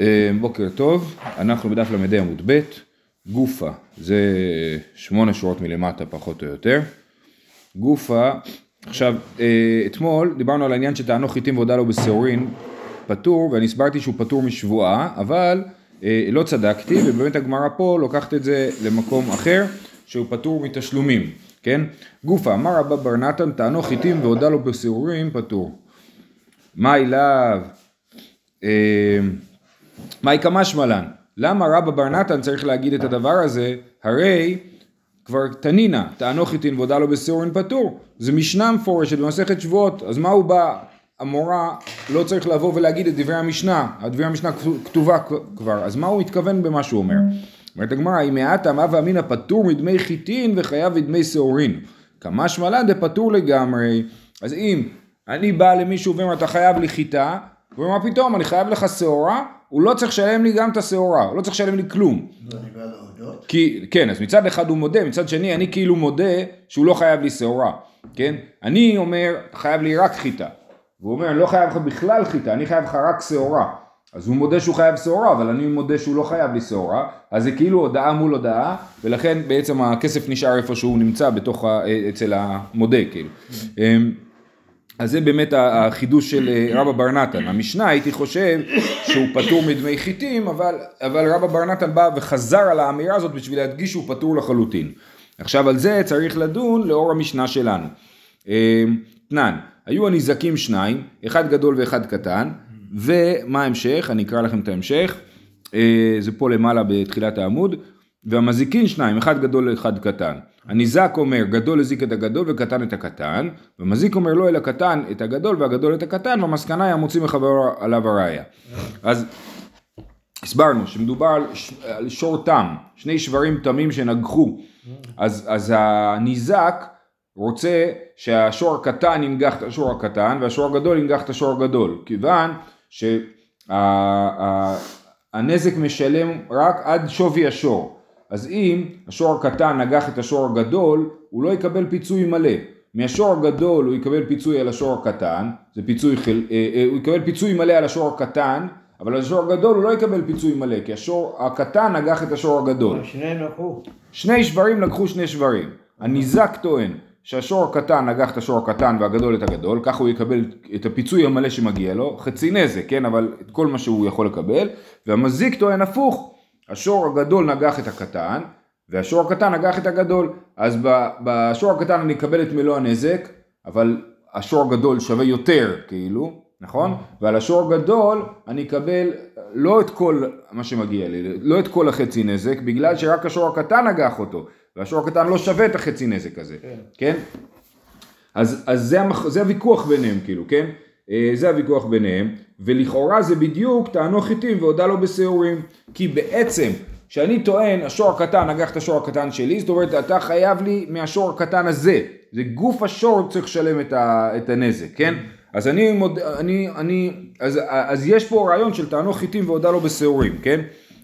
אה, בוקר טוב, אנחנו בדף ל"ה עמוד ב', גופה, זה שמונה שורות מלמטה פחות או יותר. גופה, עכשיו, אה, אתמול דיברנו על העניין שטענו חיטים והודה לו בשעורין פטור, ואני הסברתי שהוא פטור משבועה, אבל אה, לא צדקתי, ובאמת הגמרא פה לוקחת את זה למקום אחר, שהוא פטור מתשלומים, כן? גופה, אמר רבא בר נתן, טענו חיטים והודה לו בשעורים פטור. מה אליו? מאי קמשמע לן, למה רבא בר נתן צריך להגיד את הדבר הזה? הרי כבר תנינא, טענו חיטין והודה לו בשעורין פטור. זה משנה מפורשת במסכת שבועות, אז מה הוא בא? המורה לא צריך לבוא ולהגיד את דברי המשנה, דברי המשנה כתובה כבר, אז מה הוא מתכוון במה שהוא אומר? אומרת הגמרא, אם מעטה מה ואמינא פטור מדמי חיטין וחייב מדמי שעורין. כמשמע לן דפטור לגמרי. אז אם אני בא למישהו ואומר אתה חייב לי חיטה, הוא אומר מה פתאום אני חייב לך שעורה, הוא לא צריך לשלם לי גם את השעורה, הוא לא צריך לשלם לי כלום. כי, כן, אז מצד אחד הוא מודה, מצד שני אני כאילו מודה שהוא לא חייב לי שעורה, כן? אני אומר, חייב לי רק חיטה. והוא אומר, אני לא חייב לך בכלל חיטה, אני חייב לך רק שעורה. אז הוא מודה שהוא חייב שעורה, אבל אני מודה שהוא לא חייב לי שעורה, אז זה כאילו הודעה מול הודעה, ולכן בעצם הכסף נשאר איפה שהוא נמצא בתוך, ה, אצל המודה, כאילו. אז זה באמת החידוש של אה, רבא בר נתן. המשנה הייתי חושב שהוא פטור מדמי חיטים, אבל, אבל רבא בר נתן בא וחזר על האמירה הזאת בשביל להדגיש שהוא פטור לחלוטין. עכשיו על זה צריך לדון לאור המשנה שלנו. אה, תנן, היו הנזקים שניים, אחד גדול ואחד קטן, ומה ההמשך? אני אקרא לכם את ההמשך. אה, זה פה למעלה בתחילת העמוד. והמזיקין שניים, אחד גדול ואחד קטן. הניזק אומר גדול הזיק את הגדול וקטן את הקטן, ומזיק אומר לא אלא קטן את הגדול והגדול את הקטן, והמסקנה היא המוציא מחברו עליו הראייה. אז הסברנו שמדובר על, על שור תם, שני שברים תמים שנגחו, אז, אז הניזק רוצה שהשור הקטן ינגח את השור הקטן והשור הגדול ינגח את השור הגדול, כיוון שהנזק משלם רק עד שווי השור. אז אם השור הקטן נגח את השור הגדול, הוא לא יקבל פיצוי מלא. מהשור הגדול הוא יקבל פיצוי על השור הקטן, זה פיצוי, חל... אה, אה, הוא יקבל פיצוי מלא על השור הקטן, אבל על השור הגדול הוא לא יקבל פיצוי מלא, כי השור הקטן נגח את השור הגדול. שניהם לקחו. שני שברים לקחו שני שברים. הניזק טוען שהשור הקטן נגח את השור הקטן והגדול את הגדול, ככה הוא יקבל את הפיצוי המלא שמגיע לו, חצי נזק, כן, אבל את כל מה שהוא יכול לקבל, והמזיק טוען הפוך, השור הגדול נגח את הקטן, והשור הקטן נגח את הגדול. אז בשור הקטן אני אקבל את מלוא הנזק, אבל השור הגדול שווה יותר, כאילו, נכון? ועל השור הגדול אני אקבל לא את כל מה שמגיע לי, לא את כל החצי נזק, בגלל שרק השור הקטן נגח אותו, והשור הקטן לא שווה את החצי נזק הזה, כן? כן? אז, אז זה, המח... זה הוויכוח ביניהם, כאילו, כן? אה, זה הוויכוח ביניהם, ולכאורה זה בדיוק טענו חיטים והודה לו בשעורים, כי בעצם כשאני טוען השור הקטן נגח את השור הקטן שלי, זאת אומרת אתה חייב לי מהשור הקטן הזה, זה גוף השור צריך לשלם את, ה, את הנזק, כן? אז אני, מוד, אני, אני, אז, אז יש פה רעיון של טענו חיטים והודה לו בשעורים, כן?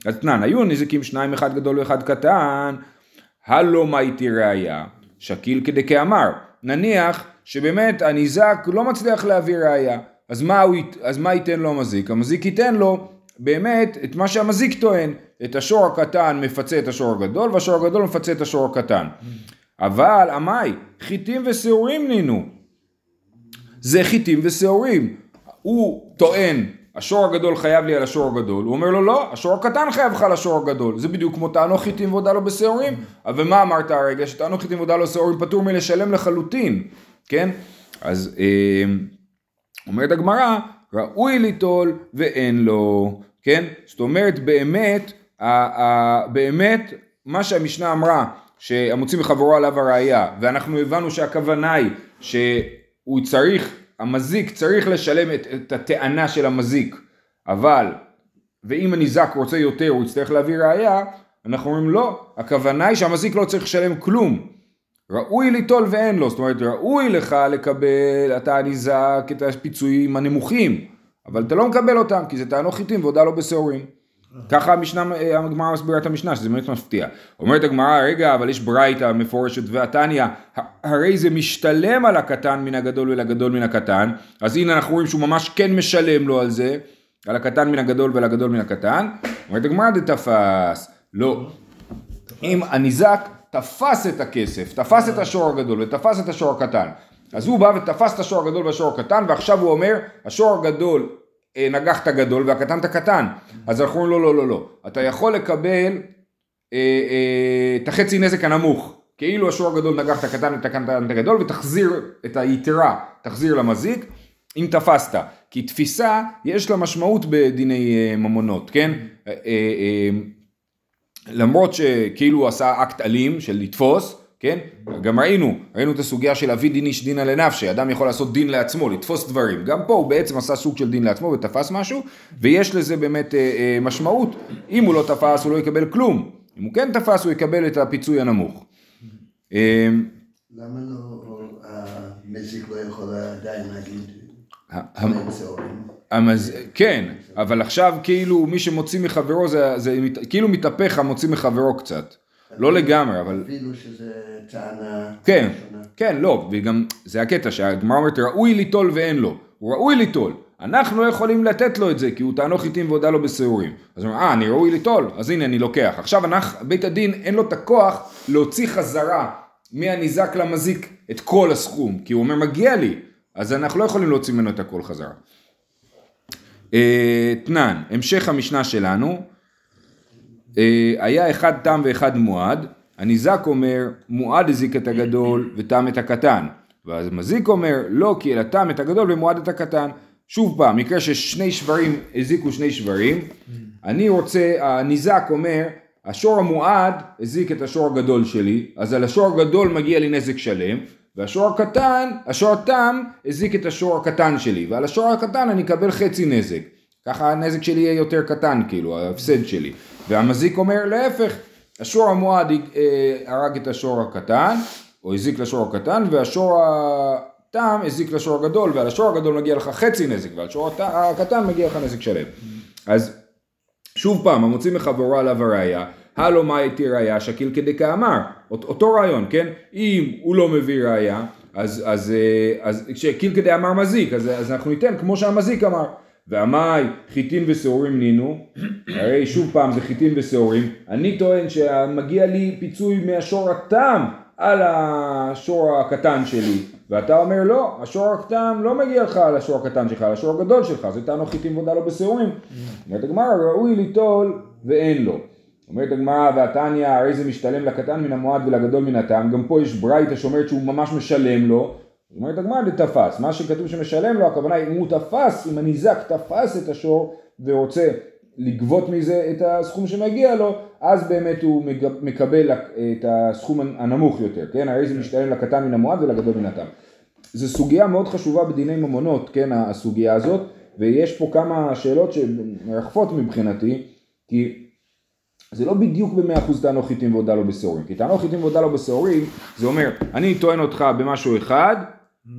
אז תנן, היו נזיקים שניים, אחד גדול ואחד קטן, הלא מה איתי ראייה, שקיל כדי כאמר, נניח שבאמת הניזק לא מצליח להביא ראייה, אז מה, הוא, אז מה ייתן לו המזיק? המזיק ייתן לו באמת את מה שהמזיק טוען, את השור הקטן מפצה את השור הגדול והשור הגדול מפצה את השור הקטן. אבל עמי, חיטים ושעורים נינו. זה חיטים ושעורים. הוא טוען, השור הגדול חייב לי על השור הגדול, הוא אומר לו לא, השור הקטן חייב לך על השור הגדול, זה בדיוק כמו טענו חיטים והודה לו בשעורים, אבל מה אמרת הרגע? שטענו חיטים והודה לו בשעורים פטור מלשלם לחלוטין, כן? אז אה, אומרת הגמרא, ראוי ליטול ואין לו, כן? זאת אומרת באמת, באמת מה שהמשנה אמרה, שהמוציא מחברו עליו הראייה, ואנחנו הבנו שהכוונה היא שהוא צריך, המזיק צריך לשלם את, את הטענה של המזיק, אבל, ואם הניזק רוצה יותר הוא יצטרך להביא ראייה, אנחנו אומרים לא, הכוונה היא שהמזיק לא צריך לשלם כלום, ראוי ליטול ואין לו, זאת אומרת ראוי לך לקבל, אתה ניזק את הפיצויים הנמוכים, אבל אתה לא מקבל אותם כי זה טענו חיטים והודה לו בשעורים. ככה המשנה, הגמרא מסבירה את המשנה, שזה באמת מפתיע. אומרת הגמרא, רגע, אבל יש ברייתא מפורשת והתניא, הרי זה משתלם על הקטן מן הגדול ולגדול מן הקטן, אז הנה אנחנו רואים שהוא ממש כן משלם לו על זה, על הקטן מן הגדול ועל הגדול מן הקטן, אומרת הגמרא דתפס, לא. אם הניזק תפס את הכסף, תפס את השור הגדול ותפס את השור הקטן, אז הוא בא ותפס את השור הגדול והשור הקטן, ועכשיו הוא אומר, השור הגדול אה, נגח את הגדול והקטן את הקטן. אז אנחנו אומרים לו, לא, לא, לא. אתה יכול לקבל אה, אה, את החצי נזק הנמוך. כאילו השור הגדול נגח את הקטן, את הקטן, את הגדול, ותחזיר את היתרה, תחזיר למזיק, אם תפסת. כי תפיסה, יש לה משמעות בדיני אה, ממונות, כן? אה, אה, למרות שכאילו הוא עשה אקט אלים של לתפוס, כן? גם ראינו, ראינו את הסוגיה של אבי דין איש דינא לנפשי, אדם יכול לעשות דין לעצמו, לתפוס דברים. גם פה הוא בעצם עשה סוג של דין לעצמו ותפס משהו, ויש לזה באמת אה, אה, משמעות. אם הוא לא תפס הוא לא יקבל כלום. אם הוא כן תפס הוא יקבל את הפיצוי הנמוך. אה, למה לא המזיק לא יכול עדיין להגיד המז... כן, אבל עכשיו כאילו מי שמוציא מחברו זה, זה כאילו מתהפך המוציא מחברו קצת. לא לגמרי, אבל... אפילו שזה טענה... כן, כן, לא, וגם זה הקטע שהגמרא אומרת ראוי ליטול ואין לו. הוא ראוי ליטול. אנחנו לא יכולים לתת לו את זה כי הוא טענו חיטים והודה לו בשעורים. אז הוא אומר, אה, אני ראוי ליטול, אז הנה אני לוקח. עכשיו אנחנו, בית הדין אין לו את הכוח להוציא חזרה מהניזק למזיק את כל הסכום, כי הוא אומר מגיע לי. אז אנחנו לא יכולים להוציא ממנו את הכל חזרה. אה, תנן, המשך המשנה שלנו, אה, היה אחד תם ואחד מועד, הניזק אומר מועד הזיק את הגדול ותם את הקטן, ואז מזיק אומר לא כי אלא תם את הגדול ומועד את הקטן. שוב פעם, מקרה ששני שברים הזיקו שני שברים, אני רוצה, הניזק אומר השור המועד הזיק את השור הגדול שלי, אז על השור הגדול מגיע לי נזק שלם, והשור הקטן, השור התם, הזיק את השור הקטן שלי, ועל השור הקטן אני אקבל חצי נזק. ככה הנזק שלי יהיה יותר קטן, כאילו, ההפסד שלי. והמזיק אומר להפך, השור המועד אה, הרג את השור הקטן, או הזיק לשור הקטן, והשור התם הזיק לשור הגדול, ועל השור הגדול מגיע לך חצי נזק, ועל השור הקטן מגיע לך נזק שלם. אז שוב פעם, המוציא מחברו עליו הראייה, הלו מה איתי ראייה שקיל כדקאמר, אותו רעיון, כן? אם הוא לא מביא ראייה, אז, אז, אה, אז שקיל כדאמר מזיק, אז, אז אנחנו ניתן כמו שהמזיק אמר. ועמי חיטין ושעורים נינו, הרי שוב פעם זה חיטין ושעורים, אני טוען שמגיע לי פיצוי מהשור התם על השור הקטן שלי, ואתה אומר לא, השור הקטן לא מגיע לך על השור הקטן שלך, על השור הגדול שלך, זה טענו חיטין ועודה לו בשעורים. אומרת הגמרא, ראוי ליטול ואין לו. אומרת הגמרא והתניא הרי זה משתלם לקטן מן המועד ולגדול מן הטעם. גם פה יש ברייתא שאומרת שהוא ממש משלם לו. אומרת הגמרא דתפס מה שכתוב שמשלם לו הכוונה אם הוא תפס אם הניזק תפס את השור ורוצה לגבות מזה את הסכום שמגיע לו אז באמת הוא מקבל את הסכום הנמוך יותר כן? הרי זה משתלם לקטן מן המועד ולגדול מן הטעם. זו סוגיה מאוד חשובה בדיני ממונות כן? הסוגיה הזאת ויש פה כמה שאלות שמרחפות מבחינתי כי זה לא בדיוק במאה אחוז טענו חיטים והודה לו בשעורים, כי טענו חיטים והודה לו בשעורים, זה אומר, אני טוען אותך במשהו אחד,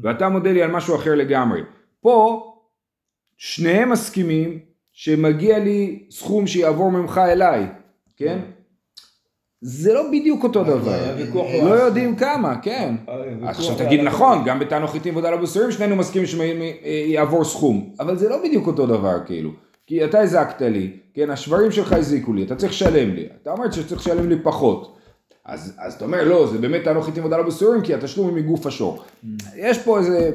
ואתה מודה לי על משהו אחר לגמרי. פה, שניהם מסכימים שמגיע לי סכום שיעבור ממך אליי, כן? זה לא בדיוק אותו דבר, לא יודעים כמה, כן. עכשיו תגיד נכון, גם בטענו חיטים והודה לו בשעורים, שנינו מסכימים שיעבור סכום, אבל זה לא בדיוק אותו דבר, כאילו. כי אתה הזקת לי, כן, השברים שלך הזיקו לי, אתה צריך לשלם לי, אתה אומר שצריך לשלם לי פחות. אז, אז אתה אומר, לא, זה באמת טענו חיטים ודאלה בסורים, כי התשלום הוא מגוף השור. יש פה איזה,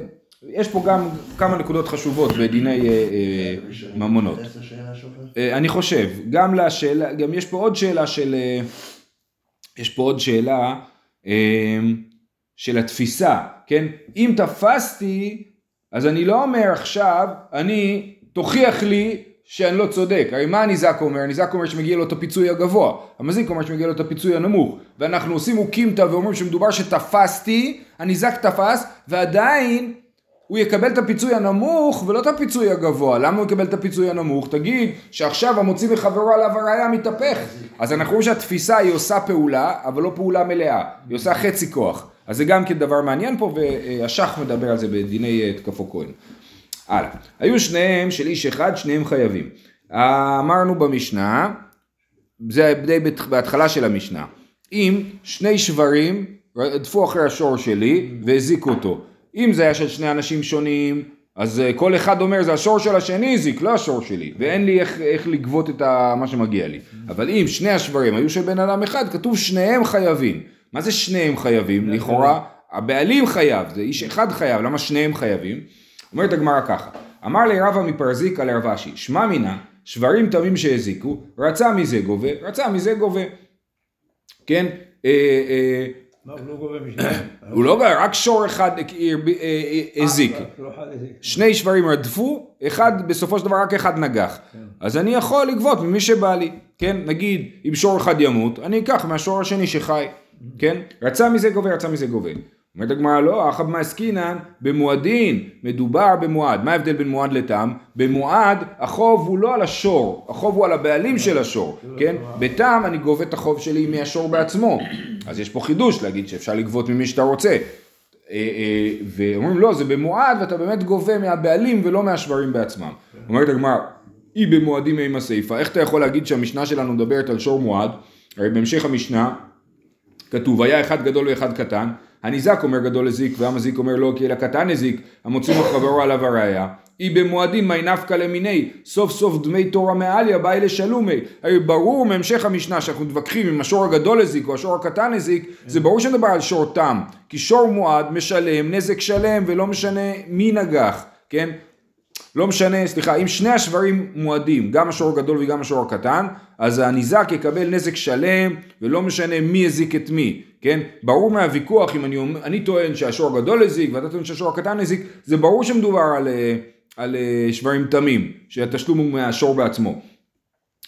יש פה גם כמה נקודות חשובות בדיני אה, אה, ממונות. אה, אני חושב, גם לשאלה, גם יש פה עוד שאלה של, אה, יש פה עוד שאלה אה, של התפיסה, כן? אם תפסתי, אז אני לא אומר עכשיו, אני, תוכיח לי שאני לא צודק, הרי מה הניזק אומר? הניזק אומר שמגיע לו את הפיצוי הגבוה, המזיק אומר שמגיע לו את הפיצוי הנמוך, ואנחנו עושים אוקימתא ואומרים שמדובר שתפסתי, הניזק תפס, ועדיין הוא יקבל את הפיצוי הנמוך ולא את הפיצוי הגבוה. למה הוא יקבל את הפיצוי הנמוך? תגיד שעכשיו המוציא מחברו עליו הראייה מתהפך. אז אנחנו רואים שהתפיסה היא עושה פעולה, אבל לא פעולה מלאה, היא עושה חצי כוח. אז זה גם כן דבר מעניין פה, והשח מדבר על זה בדיני אה, תקפו כהן. הלאה. היו שניהם של איש אחד, שניהם חייבים. אמרנו במשנה, זה די בהתחלה של המשנה, אם שני שברים רדפו אחרי השור שלי והזיקו אותו, אם זה היה של שני אנשים שונים, אז אה, כל אחד אומר זה השור של השני הזיק, לא השור שלי, ואין לי איך, איך לגבות את ה, מה שמגיע לי. אבל אם שני השברים היו של בן אדם אחד, כתוב שניהם חייבים. מה זה שניהם חייבים? לכאורה, הבעלים חייב, זה איש אחד חייב, למה שניהם חייבים? אומרת הגמרא ככה, אמר לי רבא מפרזיקה לרב אשי, שמע מינה, שברים תמים שהזיקו, רצה מזה גובה, רצה מזה גובה. כן? אה, אה, הוא לא גובה לא רק שור אה, אה. לא אחד הזיק. שני שברים רדפו, אחד בסופו של דבר רק אחד נגח. אז אני יכול לגבות ממי שבא לי, כן? נגיד אם שור אחד ימות, אני אקח מהשור השני שחי, כן? רצה מזה גובה, רצה מזה גובה. אומרת הגמרא לא, אחב מה עסקינן במועדין, מדובר במועד. מה ההבדל בין מועד לתם? במועד החוב הוא לא על השור, החוב הוא על הבעלים של השור, כן? בתם אני גובה את החוב שלי מהשור בעצמו. אז יש פה חידוש להגיד שאפשר לגבות ממי שאתה רוצה. אה, אה, ואומרים לא, זה במועד ואתה באמת גובה מהבעלים ולא מהשברים בעצמם. אומרת הגמרא, היא במועדים עם הסיפה, איך אתה יכול להגיד שהמשנה שלנו מדברת על שור מועד? הרי בהמשך המשנה כתוב, היה אחד גדול ואחד קטן, הניזק אומר גדול הזיק והמזיק אומר לא כי אלא קטן הזיק, המוציא מחברו עליו הראייה. היא במועדים מי נפקא למיני, סוף סוף דמי תורה מעליה באי לשלומי. הרי ברור מהמשך המשנה שאנחנו מתווכחים אם השור הגדול הזיק או השור הקטן הזיק, זה ברור שמדבר על שור תם, כי שור מועד משלם נזק שלם ולא משנה מי נגח, כן? לא משנה, סליחה, אם שני השברים מועדים, גם השור הגדול וגם השור הקטן, אז הניזק יקבל נזק שלם ולא משנה מי הזיק את מי, כן? ברור מהוויכוח, אם אני, אני טוען שהשור הגדול הזיק ואתה טוען שהשור הקטן הזיק, זה ברור שמדובר על, אה, על אה, שברים תמים, שהתשלום הוא מהשור בעצמו.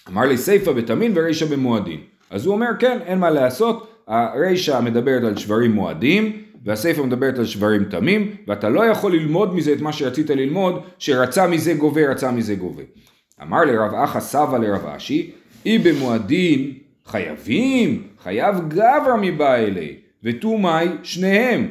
אמר לי סיפא בתמין ורישא במועדים. אז הוא אומר כן, אין מה לעשות, הרישא מדברת על שברים מועדים, והסיפא מדברת על שברים תמים, ואתה לא יכול ללמוד מזה את מה שרצית ללמוד, שרצה מזה גובה, רצה מזה גובה. אמר לרב אחא סבא לרב אשי, אי במועדין חייבים, חייב גברא מבא אלי, ותו מאי שניהם.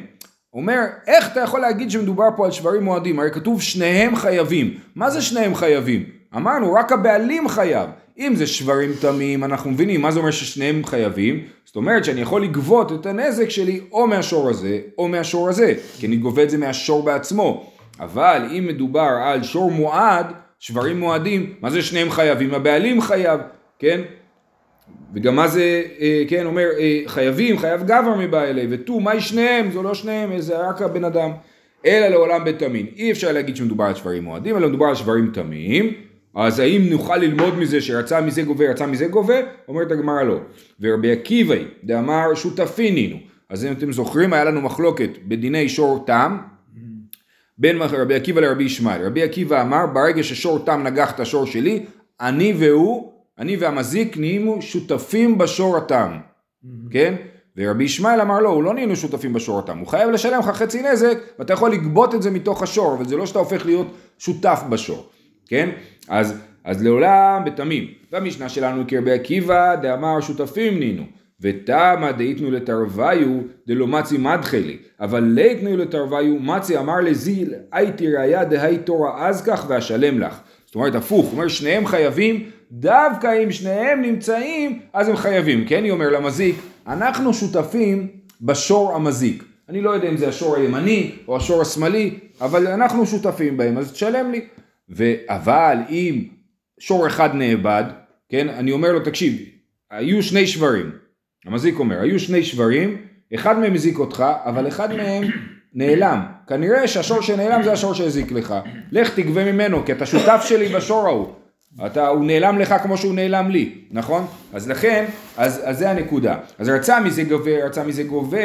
אומר, איך אתה יכול להגיד שמדובר פה על שברים מועדים? הרי כתוב שניהם חייבים. מה זה שניהם חייבים? אמרנו, רק הבעלים חייב. אם זה שברים תמים, אנחנו מבינים מה זה אומר ששניהם חייבים. זאת אומרת שאני יכול לגבות את הנזק שלי או מהשור הזה או מהשור הזה, כי אני גובה את זה מהשור בעצמו. אבל אם מדובר על שור מועד, שברים מועדים, מה זה שניהם חייבים? הבעלים חייב, כן? וגם מה זה, אה, כן, אומר, אה, חייבים, חייב גבר מבא אלי, ותו, מהי שניהם? זה לא שניהם, זה רק הבן אדם. אלא לעולם בתמין. אי אפשר להגיד שמדובר על שברים מועדים, אלא מדובר על שברים תמים. אז האם נוכל ללמוד מזה שרצה מזה גובה, רצה מזה גובה? אומרת הגמרא לא. ורבי עקיבאי, דאמר שותפין הינו. אז אם אתם זוכרים, היה לנו מחלוקת בדיני שור תם, בין רבי עקיבא לרבי ישמעאל. רבי עקיבא אמר, ברגע ששור תם נגח את השור שלי, אני והוא, אני והמזיק נהיינו שותפים בשור התם, כן? ורבי ישמעאל אמר לא, הוא לא נהיינו שותפים בשור התם, הוא חייב לשלם לך חצי נזק, ואתה יכול לגבות את זה מתוך השור, אבל זה לא שאתה הופך להיות שותף בשור, כן? אז, אז לעולם בתמים. והמשנה שלנו כרבי עקיבא, דאמר שותפים נהיינו. ותמה דאיתנו לתרוויו דלא מצי מדחלי, אבל ליתנו לתרוויו מצי אמר לזיל הייתי ראיה דהי תורה אז כך ואשלם לך. זאת אומרת הפוך, הוא אומר שניהם חייבים, דווקא אם שניהם נמצאים אז הם חייבים, כן? היא אומר למזיק, אנחנו שותפים בשור המזיק. אני לא יודע אם זה השור הימני או השור השמאלי, אבל אנחנו שותפים בהם, אז תשלם לי. אבל אם שור אחד נאבד, כן? אני אומר לו, תקשיב, היו שני שברים. המזיק אומר, היו שני שברים, אחד מהם הזיק אותך, אבל אחד מהם נעלם. כנראה שהשור שנעלם זה השור שהזיק לך. לך תגבה ממנו, כי אתה שותף שלי בשור ההוא. אתה, הוא נעלם לך כמו שהוא נעלם לי, נכון? אז לכן, אז, אז זה הנקודה. אז רצה מזה גובה, רצה מזה גובה,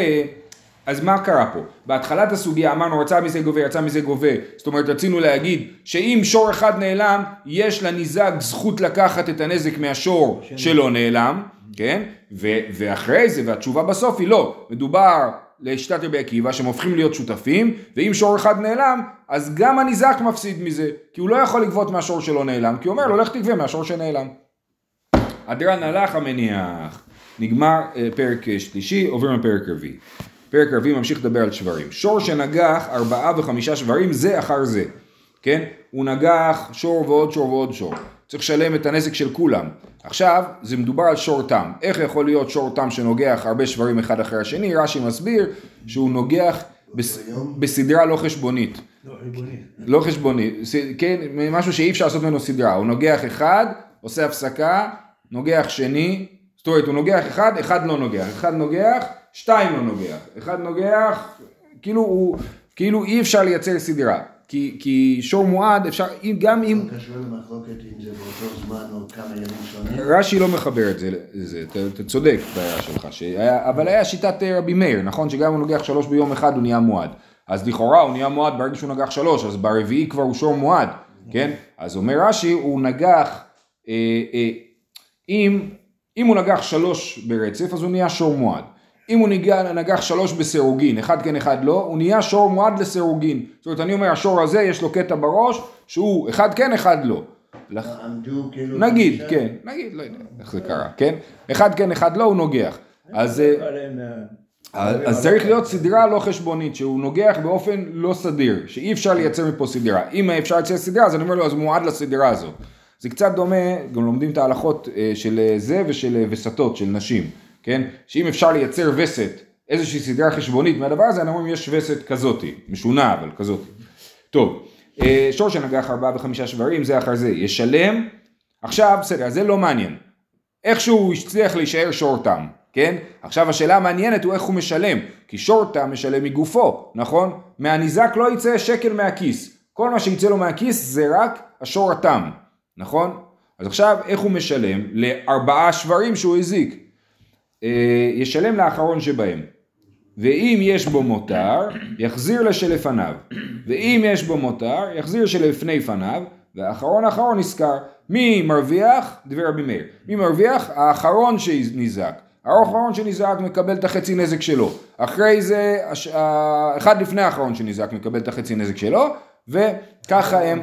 אז מה קרה פה? בהתחלת הסוגיה אמרנו רצה מזה גובה, רצה מזה גובה. זאת אומרת רצינו להגיד שאם שור אחד נעלם, יש לניזק זכות לקחת את הנזק מהשור שלא נעלם, כן? ו- ואחרי זה, והתשובה בסוף היא לא. מדובר לשיטת רבי עקיבא שהם הופכים להיות שותפים, ואם שור אחד נעלם, אז גם הניזק מפסיד מזה, כי הוא לא יכול לגבות מהשור שלא נעלם, כי הוא אומר לו לך תגבה מהשור שנעלם. אדרן הלך המניח. נגמר אה, פרק אה, שלישי, עוברים לפרק רביעי. פרק רביעי ממשיך לדבר על שברים. שור שנגח ארבעה וחמישה שברים זה אחר זה. כן? הוא נגח שור ועוד שור ועוד שור. צריך לשלם את הנזק של כולם. עכשיו, זה מדובר על שור תם. איך יכול להיות שור תם שנוגח הרבה שברים אחד אחרי השני? רש"י מסביר שהוא נוגח בס-? בסדרה לא חשבונית. לא, ריבוני. לא חשבונית, כן, משהו שאי אפשר לעשות ממנו סדרה, הוא נוגח אחד, עושה הפסקה, נוגח שני, זאת אומרת הוא נוגח אחד, אחד לא נוגח, אחד נוגח, שתיים לא נוגח, אחד נוגח, כאילו הוא, כאילו אי אפשר לייצר סדרה, כי, כי שור מועד אפשר, אם- גם אם, קשור למחלוקת אם זה באותו זמן או כמה ימים שונים. רש"י לא מחבר את זה לזה, אתה, אתה צודק בהערה שלך, שהיה, אבל היה שיטת אה, רבי מאיר, נכון שגם הוא נוגח שלוש ביום אחד הוא נהיה מועד, אז לכאורה הוא נהיה מועד ברגע שהוא נגח שלוש, אז ברביעי כבר הוא שור מועד, כן? אז אומר רש"י, הוא נגח, אה, אה, אם, אם הוא נגח שלוש ברצף, אז הוא נהיה שור מועד. אם הוא נגח, נגח שלוש בסירוגין, אחד כן אחד לא, הוא נהיה שור מועד לסירוגין. זאת אומרת, אני אומר, השור הזה יש לו קטע בראש, שהוא אחד כן אחד לא. עמדו כאילו... נגיד? כן, נגיד, לא יודע איך זה קרה, כן? אחד כן, אחד לא, הוא נוגח. אז, אה, אה, אז צריך להיות סדרה לא חשבונית, שהוא נוגח באופן לא סדיר, שאי אפשר לייצר מפה סדרה. אם אפשר לייצר סדרה, אז אני אומר לו, אז הוא מועד לסדרה הזו. זה קצת דומה, גם לומדים את ההלכות אה, של אה, זה ושל אה, וסתות, של נשים, כן? שאם אפשר לייצר וסת, איזושהי סדרה חשבונית מהדבר הזה, אנחנו אומרים יש וסת כזאתי, משונה אבל כזאתי. טוב, אה, שור שנגח ארבעה וחמישה שברים, זה אחר זה, ישלם, עכשיו בסדר, זה לא מעניין. איכשהו הוא הצליח להישאר שור תם, כן? עכשיו השאלה המעניינת הוא איך הוא משלם, כי שור תם משלם מגופו, נכון? מהניזק לא יצא שקל מהכיס, כל מה שיצא לו מהכיס זה רק השור התם, נכון? אז עכשיו איך הוא משלם לארבעה שברים שהוא הזיק? אה, ישלם לאחרון שבהם. ואם יש בו מותר, יחזיר לשלפניו. ואם יש בו מותר, יחזיר שלפני פניו, והאחרון האחרון נזכר. מי מרוויח? דבר רבי מאיר. מי מרוויח? האחרון שנזעק. האחרון שנזעק מקבל את החצי נזק שלו. אחרי זה, הש- האחד לפני האחרון שנזעק מקבל את החצי נזק שלו, וככה הם,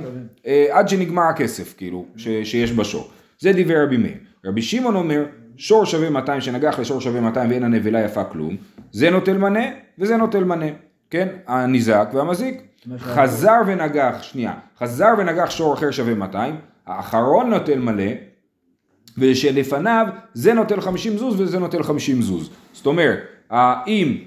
אה, עד שנגמר הכסף, כאילו, ש, שיש בשור. זה דברי רבי מאיר. רבי שמעון אומר, שור שווה 200 שנגח לשור שווה 200 ואין הנבלה יפה כלום, זה נוטל מנה וזה נוטל מנה, כן? הניזק והמזיק. חזר ונגח, שנייה, חזר ונגח שור אחר שווה 200, האחרון נוטל מלא, ושלפניו זה נוטל 50 זוז וזה נוטל 50 זוז. זאת אומרת, אם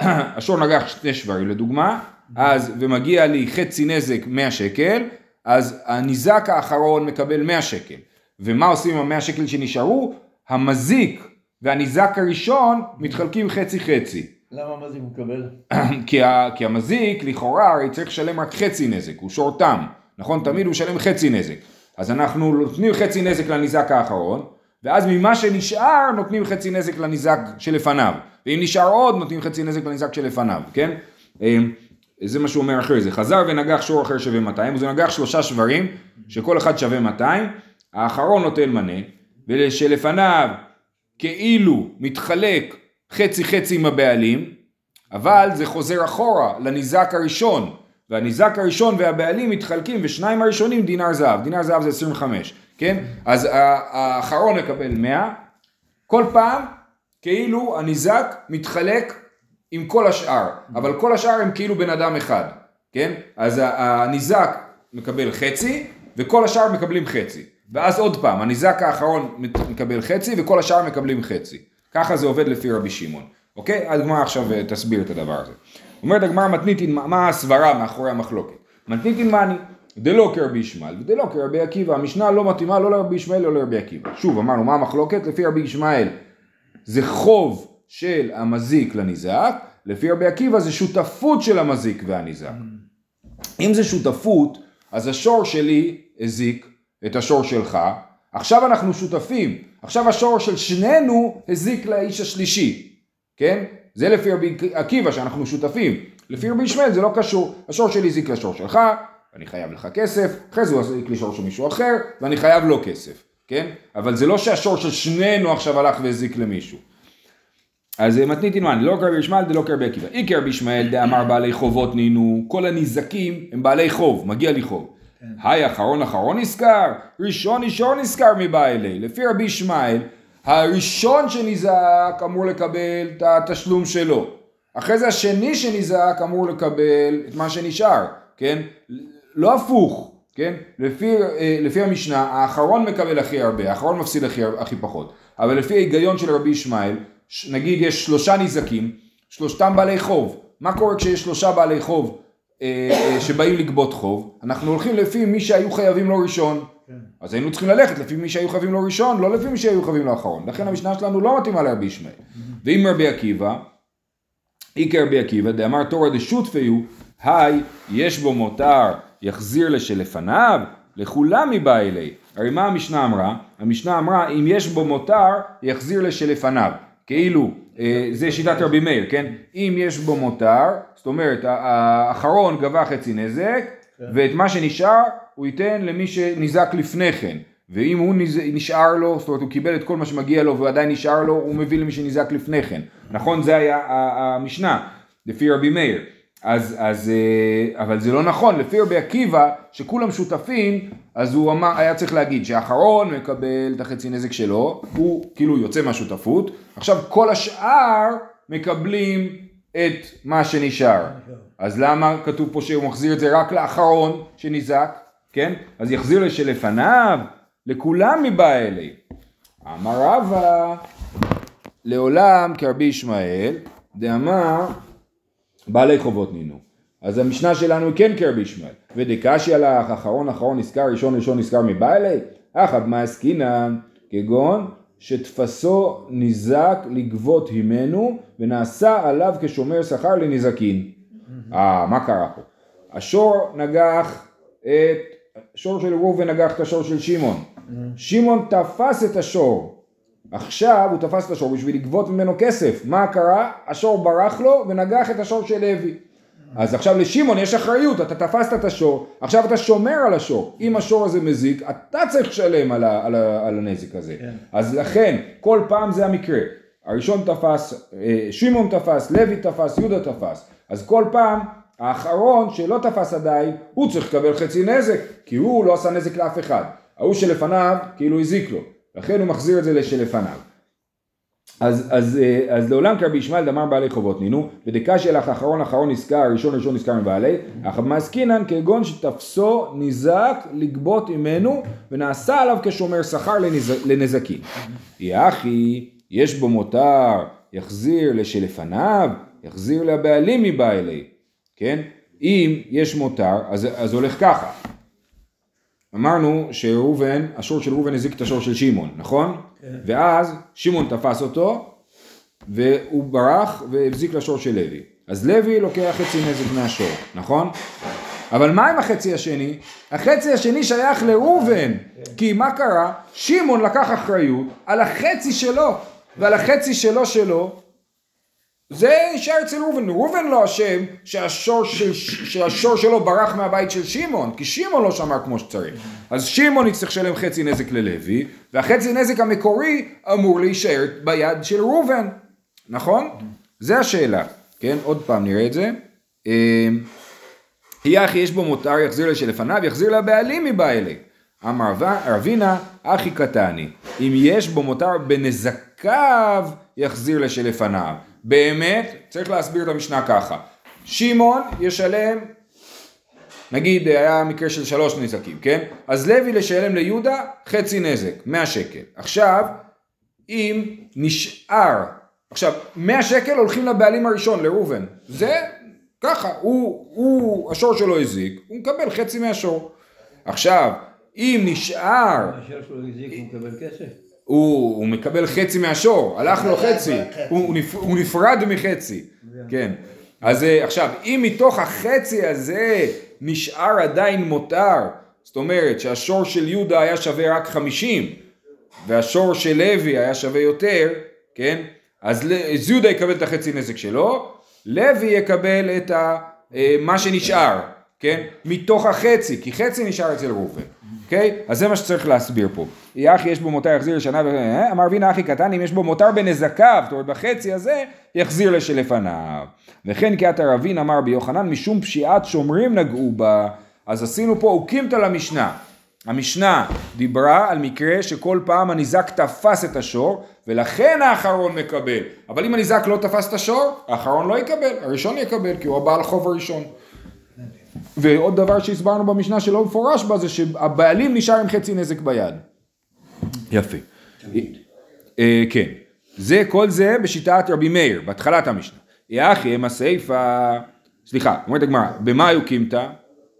השור נגח שני שברים לדוגמה, אז ומגיע לי חצי נזק 100 שקל, אז הניזק האחרון מקבל 100 שקל. ומה עושים עם ה-100 שקל שנשארו? המזיק והניזק הראשון מתחלקים חצי חצי. למה הוא מקבל? כי, ה, כי המזיק לכאורה הרי צריך לשלם רק חצי נזק, הוא שור תם, נכון? תמיד הוא משלם חצי נזק. אז אנחנו נותנים חצי נזק לניזק האחרון, ואז ממה שנשאר נותנים חצי נזק לניזק שלפניו. ואם נשאר עוד נותנים חצי נזק לניזק שלפניו, כן? אמ, זה מה שהוא אומר אחרי זה. חזר ונגח שור אחר שווה 200, אז הוא נגח שלושה שברים, שכל אחד שווה 200, האחרון נותן מנה, ושלפניו כאילו מתחלק חצי חצי עם הבעלים, אבל זה חוזר אחורה לניזק הראשון, והניזק הראשון והבעלים מתחלקים ושניים הראשונים דינר זהב, דינר זהב זה 25, כן? אז האחרון מקבל 100, כל פעם כאילו הניזק מתחלק עם כל השאר, אבל כל השאר הם כאילו בן אדם אחד, כן? אז הניזק מקבל חצי וכל השאר מקבלים חצי, ואז עוד פעם, הניזק האחרון מקבל חצי וכל השאר מקבלים חצי. ככה זה עובד לפי רבי שמעון, אוקיי? הגמרא עכשיו אה, תסביר את הדבר הזה. אומרת הגמרא מתניתין, מה- הסברה מאחורי המחלוקת? מתניתין מאני, דלא כרבי ישמעאל ודלא כרבי עקיבא, המשנה לא מתאימה לא לרבי ישמעאל לא לרבי עקיבא. שוב אמרנו מה המחלוקת? לפי רבי ישמעאל זה חוב של המזיק לניזק, לפי רבי עקיבא זה שותפות של המזיק והניזק. אם זה שותפות, אז השור שלי הזיק את השור שלך, עכשיו אנחנו שותפים, עכשיו השור של שנינו הזיק לאיש השלישי, כן? זה לפי רבי עקיבא שאנחנו שותפים, לפי רבי ישמעאל זה לא קשור, השור שלי הזיק לשור שלך, אני חייב לך כסף, אחרי זה הוא הזיק לשור של מישהו אחר, ואני חייב לו כסף, כן? אבל זה לא שהשור של שנינו עכשיו הלך והזיק למישהו. אז מתניתין מן, לא קרבי ישמעאל דלא קרבי עקיבא. אי קרבי ישמעאל דאמר בעלי חובות נינו, כל הנזקים הם בעלי חוב, מגיע לי חוב. היי אחרון אחרון נזכר, ראשון ראשון נזכר מבא אלי. לפי רבי ישמעאל, הראשון שנזעק אמור לקבל את התשלום שלו. אחרי זה השני שנזעק אמור לקבל את מה שנשאר, כן? לא הפוך, כן? לפי, אה, לפי המשנה, האחרון מקבל הכי הרבה, האחרון מפסיד הכי, הכי פחות. אבל לפי ההיגיון של רבי ישמעאל, נגיד יש שלושה נזקים, שלושתם בעלי חוב. מה קורה כשיש שלושה בעלי חוב שבאים לגבות חוב? אנחנו הולכים לפי מי שהיו חייבים לו ראשון. אז היינו צריכים ללכת לפי מי שהיו חייבים לו ראשון, לא לפי מי שהיו חייבים לו אחרון. לכן המשנה שלנו לא מתאימה לרבי ישמעאל. ואם רבי עקיבא, איקר רבי עקיבא, דאמר תורא דשותפי הוא, היי, יש בו מותר, יחזיר לשלפניו, לכולם מבא אלי. הרי מה המשנה אמרה? המשנה אמרה, אם יש בו מותר, יחזיר לשלפניו. כאילו, אה, זה שיטת רבי מאיר, כן? אם יש בו מותר, זאת אומרת, האחרון גבה חצי נזק, ואת מה שנשאר הוא ייתן למי שניזק לפני כן. ואם הוא נשאר לו, זאת אומרת הוא קיבל את כל מה שמגיע לו ועדיין נשאר לו, הוא מביא למי שניזק לפני כן. נכון? זה היה המשנה, לפי רבי מאיר. אז, אז, אה, אבל זה לא נכון, לפי רבי עקיבא, שכולם שותפים, אז הוא אמר, היה צריך להגיד שהאחרון מקבל את החצי נזק שלו, הוא כאילו יוצא מהשותפות, עכשיו כל השאר מקבלים את מה שנשאר. אז למה כתוב פה שהוא מחזיר את זה רק לאחרון שניזק, כן? אז יחזיר לשלפניו, לכולם מבא אלי. אמר רבא, לעולם כרבי ישמעאל, דאמר בעלי חובות נינו. אז המשנה שלנו היא כן כרבי ישמעאל. ודקשי הלך, אחרון אחרון נזכר, ראשון ראשון נזכר מבא אלי, אחא מה עסקינן, כגון שתפסו ניזק לגבות הימנו ונעשה עליו כשומר שכר לנזקין. אה, מה קרה פה? השור נגח את, השור של ראובן נגח את השור של שמעון. שמעון תפס את השור. עכשיו הוא תפס את השור בשביל לגבות ממנו כסף. מה קרה? השור ברח לו ונגח את השור של לוי. אז עכשיו לשמעון יש אחריות, אתה תפסת את השור, עכשיו אתה שומר על השור. אם השור הזה מזיק, אתה צריך לשלם על, ה, על, ה, על הנזק הזה. כן. אז לכן, כל פעם זה המקרה. הראשון תפס, אה, שמעון תפס, לוי תפס, יהודה תפס. אז כל פעם האחרון שלא תפס עדיין, הוא צריך לקבל חצי נזק, כי הוא לא עשה נזק לאף אחד. ההוא שלפניו כאילו הזיק לו, לכן הוא מחזיר את זה לשלפניו. אז, אז, אה, אז לעולם כרבי ישמעאל דמר בעלי חובות נינו, ודקה לך אחרון אחרון נזכר, ראשון ראשון נזכר מבעלי, אך מעסקינן כגון שתפסו נזק לגבות ממנו, ונעשה עליו כשומר שכר לנז, לנזקים. יחי, יש בו מותר, יחזיר לשלפניו, יחזיר לבעלים מבא אלי, כן? אם יש מותר, אז, אז הולך ככה. אמרנו שראובן, השור של ראובן הזיק את השור של שמעון, נכון? כן. ואז שמעון תפס אותו, והוא ברח והזיק לשור של לוי. אז לוי לוקח חצי נזק מהשור, נכון? אבל מה עם החצי השני? החצי השני שייך לראובן, כן. כי מה קרה? שמעון לקח אחריות על החצי שלו, ועל החצי שלו שלו זה נשאר אצל ראובן, ראובן לא אשם שהשור, של, שהשור שלו ברח מהבית של שמעון, כי שמעון לא שמר כמו שצריך. אז שמעון יצטרך לשלם חצי נזק ללוי, והחצי נזק המקורי אמור להישאר ביד של ראובן, נכון? זה השאלה, כן? עוד פעם נראה את זה. יחי יש בו מותר יחזיר לשלפניו, יחזיר לבעלים מבא אלי. אמר רבינה, אחי קטני, אם יש בו מותר בנזקיו, יחזיר לשלפניו. באמת, צריך להסביר את המשנה ככה. שמעון ישלם, נגיד היה מקרה של שלוש נזקים, כן? אז לוי לשלם ליהודה חצי נזק, 100 שקל. עכשיו, אם נשאר, עכשיו, 100 שקל הולכים לבעלים הראשון, לראובן. זה ככה, הוא, הוא, השור שלו הזיק, הוא מקבל חצי מהשור. עכשיו, אם נשאר... השור שלו הזיק, הוא מקבל כסף? הוא, הוא מקבל חצי מהשור, הלך לו חצי, הוא, נפ, הוא נפרד מחצי, כן. אז אה, עכשיו, אם מתוך החצי הזה נשאר עדיין מותר, זאת אומרת שהשור של יהודה היה שווה רק חמישים, והשור של לוי היה שווה יותר, כן? אז, אז יהודה יקבל את החצי נזק שלו, לוי יקבל את ה, אה, מה שנשאר, כן? מתוך החצי, כי חצי נשאר אצל ראובן. אוקיי? אז זה מה שצריך להסביר פה. יחי יש בו מותר יחזיר לשנה. אה? אמר וינה אחי קטן אם יש בו מותר בנזקיו, זאת אומרת בחצי הזה יחזיר לשלפניו. וכן קהת הרבין אמר ביוחנן משום פשיעת שומרים נגעו בה, אז עשינו פה אוקימתא למשנה. המשנה דיברה על מקרה שכל פעם הניזק תפס את השור ולכן האחרון מקבל אבל אם הניזק לא תפס את השור האחרון לא יקבל הראשון יקבל כי הוא הבעל חוב הראשון ועוד דבר שהסברנו במשנה שלא מפורש בה זה שהבעלים נשאר עם חצי נזק ביד. יפה. תמיד. אה, כן. זה, כל זה בשיטת רבי מאיר, בהתחלת המשנה. יחי הם הסיפה, סליחה, אומרת הגמרא, במה יוקימתא,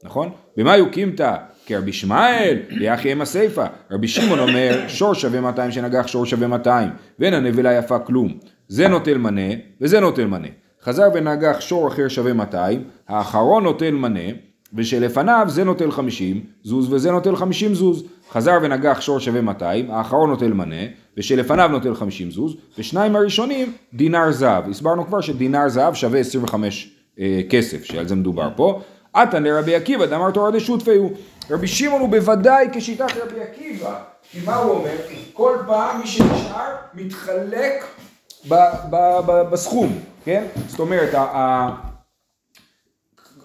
נכון? במה יוקימתא כרבי ישמעאל, יחי הם הסיפה. רבי שמעון אומר, שור שווה 200 שנגח שור שווה 200, ואין הנבלה יפה כלום. זה נוטל מנה, וזה נוטל מנה. חזר ונגח שור אחר שווה 200, האחרון נוטל מנה, ושלפניו זה נוטל 50 זוז וזה נוטל 50 זוז. חזר ונגח שור שווה 200, האחרון נוטל מנה, ושלפניו נוטל 50 זוז, ושניים הראשונים דינר זהב. הסברנו כבר שדינר זהב שווה 25 אה, כסף, שעל זה מדובר פה. עתן לרבי עקיבא, דאמר תורה דשותפי הוא. רבי שמעון הוא בוודאי כשיטת רבי עקיבא. כי מה הוא אומר? כל פעם מי שנשאר מתחלק ב, ב, ב, בסכום, כן? זאת אומרת, ה,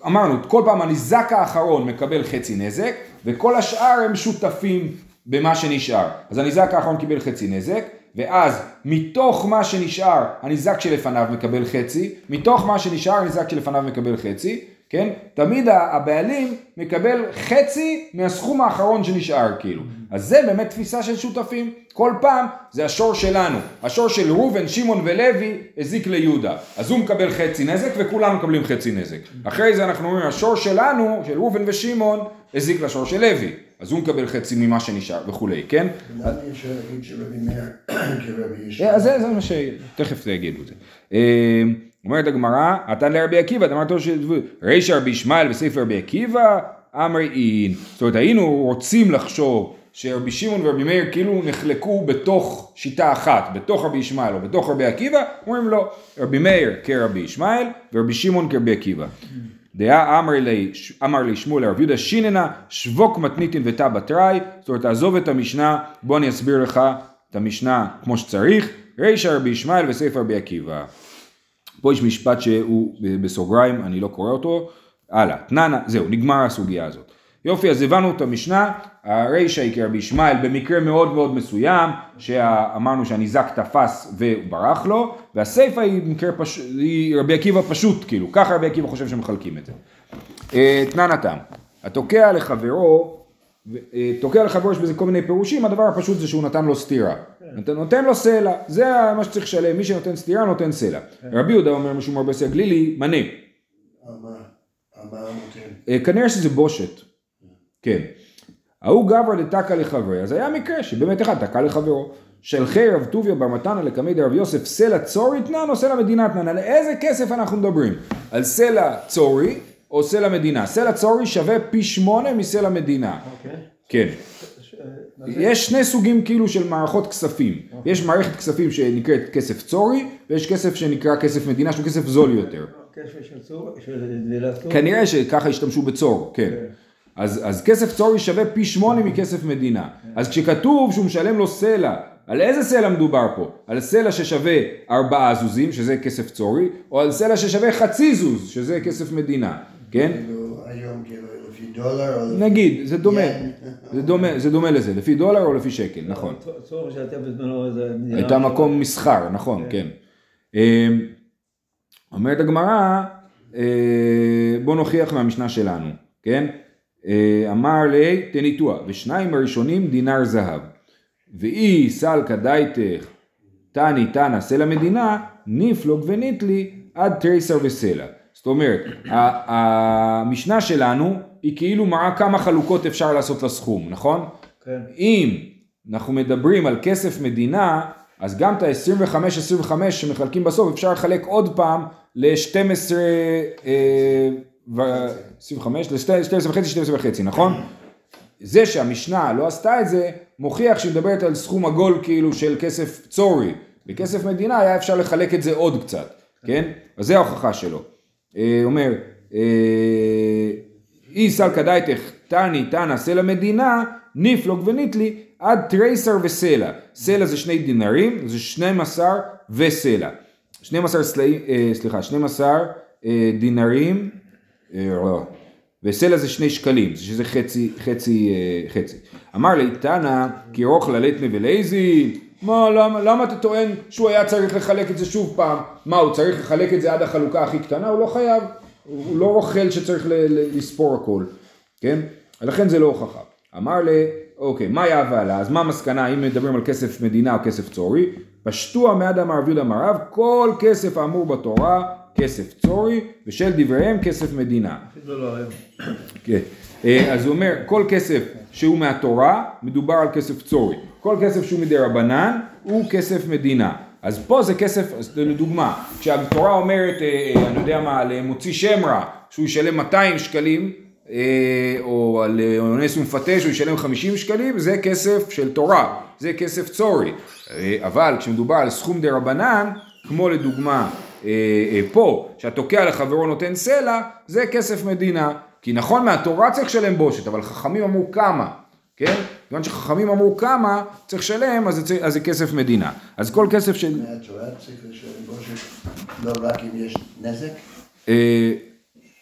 אמרנו, כל פעם הניזק האחרון מקבל חצי נזק, וכל השאר הם שותפים במה שנשאר. אז הניזק האחרון קיבל חצי נזק, ואז מתוך מה שנשאר, הניזק שלפניו מקבל חצי, מתוך מה שנשאר, הניזק שלפניו מקבל חצי, כן? תמיד הבעלים מקבל חצי מהסכום האחרון שנשאר כאילו. אז זה באמת תפיסה של שותפים. כל פעם זה השור שלנו. השור של ראובן, שמעון ולוי הזיק ליהודה. אז הוא מקבל חצי נזק וכולנו מקבלים חצי נזק. אחרי זה אנחנו אומרים השור שלנו, של ראובן ושמעון, הזיק לשור של לוי. אז הוא מקבל חצי ממה שנשאר וכולי, כן? למה אי אפשר להגיד שרבי מאיר כרבי ישמעאל? אז זה, זה מה ש... תכף יגידו את זה. אומרת הגמרא, עתן לרבי עקיבא, דאמר תור של רישא רבי ישמעאל וספר רבי עקיבא, אמרי אין. זאת אומרת, היינו רוצים לחשוב שרבי שמעון ורבי מאיר כאילו נחלקו בתוך שיטה אחת, בתוך רבי ישמעאל או בתוך רבי עקיבא, אומרים לא, רבי מאיר כרבי ישמעאל ורבי שמעון כרבי עקיבא. דעה אמר לי, אמר לי שמואל לרב יהודה שיננה שבוק מתניתין ותא בתראי, זאת אומרת תעזוב את המשנה, בוא אני אסביר לך את המשנה כמו שצריך, רישא רבי ישמעאל וספר רבי עקיבא. פה יש משפט שהוא בסוגריים, אני לא קורא אותו, הלאה, תננה, זהו, נגמר הסוגיה הזאת. יופי, אז הבנו את המשנה, הרישא היא כרבי ישמעאל במקרה מאוד מאוד מסוים, שאמרנו שהניזק תפס וברח לו, והסיפא היא במקרה פש... היא רבי עקיבא פשוט, כאילו, ככה רבי עקיבא חושב שמחלקים את זה. אה, תנא תם, התוקע לחברו, אה, תוקע לחברו יש בזה כל מיני פירושים, הדבר הפשוט זה שהוא נתן לו סטירה. נותן, נותן לו סלע, זה מה שצריך לשלם, מי שנותן סטירה נותן סלע. רבי יהודה אומר משום הרבה סלע גלילי, מנה. אה, כנראה שזה בושת, כן. ההוא גברא דתקא לחברי, אז היה מקרה שבאמת אחד תקע לחברו. שלחי רב טוביה בר מתנא לקמי דרב יוסף סלע צורי תנן או סלע מדינה תנן, על איזה כסף אנחנו מדברים? על סלע צורי או סלע מדינה? סלע צורי שווה פי שמונה מסלע מדינה. אוקיי. כן. זה? יש שני סוגים כאילו של מערכות כספים. יש מערכת כספים שנקראת כסף צורי, ויש כסף שנקרא כסף מדינה, שהוא כסף זול יותר. של צור, של דלת צור. כנראה שככה השתמשו בצור, כן. אז, אז כסף צורי שווה פי שמונה מכסף מדינה. אז כשכתוב שהוא משלם לו סלע, על איזה סלע מדובר פה? על סלע ששווה ארבעה זוזים, שזה כסף צורי, או על סלע ששווה חצי זוז, שזה כסף מדינה, כן? כאילו היום כאילו לפי דולר או לפי... נגיד, זה דומה. זה דומה, זה דומה לזה, לפי דולר או לפי שקל, נכון. צור- צור שהייתה בזמנו איזה מדינה. הייתה מקום מסחר, נכון, כן. אמ, אומרת הגמרא, אה, בוא נוכיח מהמשנה שלנו, כן? אה, אמר לי תניתוח, ושניים הראשונים דינר זהב. ואי סלקא דייתך תני תנא סלע מדינה, ניפלוג וניטלי עד תריסר וסלע. זאת אומרת, המשנה שלנו היא כאילו מראה כמה חלוקות אפשר לעשות לסכום, נכון? כן. אם אנחנו מדברים על כסף מדינה, אז גם את ה-25-25 שמחלקים בסוף אפשר לחלק עוד פעם ל-12 ו... 25, ל-12 וחצי, 12 וחצי, נכון? זה שהמשנה לא עשתה את זה, מוכיח שהיא מדברת על סכום עגול כאילו של כסף צורי. בכסף מדינה היה אפשר לחלק את זה עוד קצת, כן? אז זה ההוכחה שלו. אה, אומר, אה, אי סלקא דייתך תני תנא סלע מדינה, ניפלוג וניטלי עד תרייסר וסלע. סלע זה שני דינרים, זה 12 וסלע. 12 סלעים, אה, סליחה, 12 אה, דינרים, לא. וסלע זה שני שקלים, שזה חצי, חצי, חצי. אמר לי, תנא, כי רוכלה לטנה ולייזי, מה, למה, למה אתה טוען שהוא היה צריך לחלק את זה שוב פעם? מה, הוא צריך לחלק את זה עד החלוקה הכי קטנה? הוא לא חייב, הוא לא רוכל שצריך ל, ל, לספור הכל, כן? לכן זה לא הוכחה. אמר לי, אוקיי, מה היה ועלה? אז מה המסקנה, אם מדברים על כסף מדינה או כסף צורי? פשטוע מאדם ערבי למערב, כל כסף האמור בתורה כסף צורי, ושל דבריהם כסף מדינה. לא. כן. אה, אז הוא אומר, כל כסף שהוא מהתורה, מדובר על כסף צורי. כל כסף שהוא מדי רבנן, הוא כסף מדינה. אז פה זה כסף, אז לדוגמה, כשהתורה אומרת, אה, אה, אני יודע מה, למוציא שם רע, שהוא ישלם 200 שקלים, אה, או על אה, אונס ומפתה שהוא ישלם 50 שקלים, זה כסף של תורה, זה כסף צורי. אה, אבל כשמדובר על סכום דה רבנן, כמו לדוגמה אה, אה, פה, שהתוקע לחברו נותן סלע, זה כסף מדינה. כי נכון מהתורה צריך לשלם בושת, אבל חכמים אמרו כמה, כן? כיוון שחכמים אמרו כמה צריך לשלם, אז זה, אז זה כסף מדינה. אז כל כסף של... מהתורה צריך לשלם בושת, לא רק אם יש נזק. אה,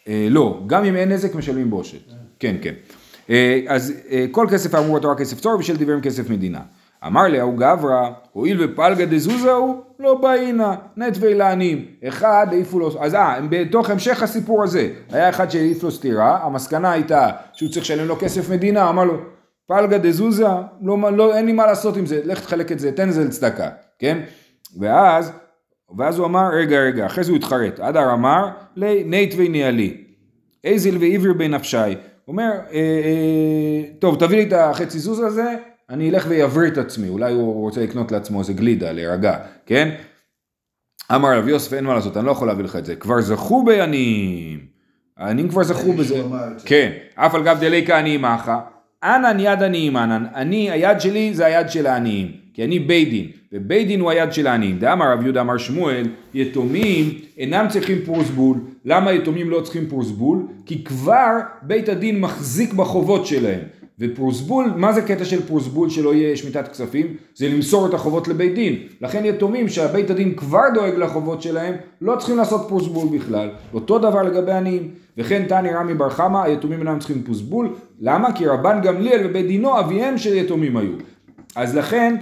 אה, לא, גם אם אין נזק משלמים בושת. כן, כן. אה, אז אה, כל כסף האמור בתורה כסף צור ושל דבריהם כסף מדינה. אמר להוא גברא, הואיל ופלגא דזוזה הוא, לא באינה, נטווי לעניים. אחד העיפו לו, אז אה, בתוך המשך הסיפור הזה, היה אחד שהעיף לו סטירה, המסקנה הייתה שהוא צריך לשלם לו כסף מדינה, אמר לו, פלגא דזוזה, לא, לא, אין לי מה לעשות עם זה, לך תחלק את זה, תן את זה לצדקה, כן? ואז ואז הוא אמר, רגע, רגע, אחרי זה הוא התחרט. אדר אמר, נייטווי ניאלי. איזיל ועבר בנפשי. הוא אומר, אה, אה, טוב, תביא לי את החצי זוז הזה, אני אלך ויבריא את עצמי. אולי הוא רוצה לקנות לעצמו איזה גלידה, להירגע, כן? אמר רב יוסף, אין מה לעשות, אני לא יכול להביא לך את זה. כבר זכו בעניים. העניים כבר זכו בזה. כן, אף על גב דליקה עניים אחא. אנן יד עניים אנן. אני, היד שלי זה היד של העניים. כי אני בית דין, ובית דין הוא היד של העניים. דאמר רב יהודה אמר שמואל, יתומים אינם צריכים פרוסבול. למה יתומים לא צריכים פרוסבול? כי כבר בית הדין מחזיק בחובות שלהם. ופרוסבול, מה זה קטע של פרוסבול שלא יהיה שמיטת כספים? זה למסור את החובות לבית דין. לכן יתומים שהבית הדין כבר דואג לחובות שלהם, לא צריכים לעשות פרוסבול בכלל. אותו דבר לגבי עניים. וכן תני רמי בר חמא, היתומים אינם צריכים פרוסבול. למה? כי רבן גמליאל ובית דינו אביהם של יתומים היו. אז לכן,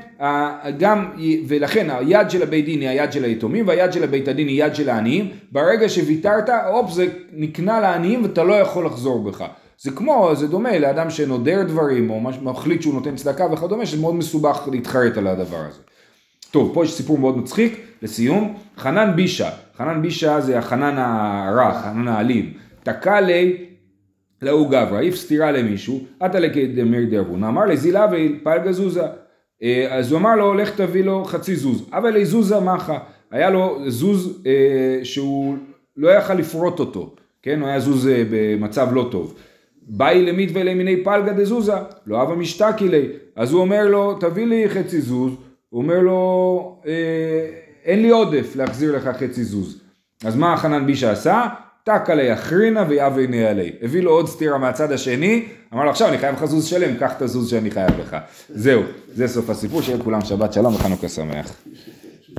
גם, ולכן היד של הבית דין היא היד של היתומים והיד של הבית הדין היא יד של העניים. ברגע שוויתרת, הופ, זה נקנה לעניים ואתה לא יכול לחזור בך. זה כמו, זה דומה לאדם שנודר דברים או מחליט שהוא נותן צדקה וכדומה, שזה מאוד מסובך להתחרט על הדבר הזה. טוב, פה יש סיפור מאוד מצחיק, לסיום, חנן בישה, חנן בישה זה החנן הרע, חנן האלים, תקע לי להוא גברא, העיף סטירה למישהו, עתה לכדמיר דרבונה, אמר לזילה ופלגה זוזה. אה, אז הוא אמר לו, לך תביא לו חצי זוז. אבל לזוזה מחה, היה לו זוז אה, שהוא לא יכל לפרוט אותו, כן? הוא היה זוז אה, במצב לא טוב. באי למית ולמיני פלגה דזוזה, לא אבא משתקי לי. אז הוא אומר לו, תביא לי חצי זוז. הוא אומר לו, אה, אין לי עודף להחזיר לך חצי זוז. אז מה חנן בישה עשה? טק עלי אחרינה ויאבי עלי. הביא לו עוד סטירה מהצד השני, אמר לו עכשיו אני חייב לך זוז שלם, קח את הזוז שאני חייב לך. זהו, זה סוף הסיפור, שיהיה לכולם שבת שלום וחנוכה שמח.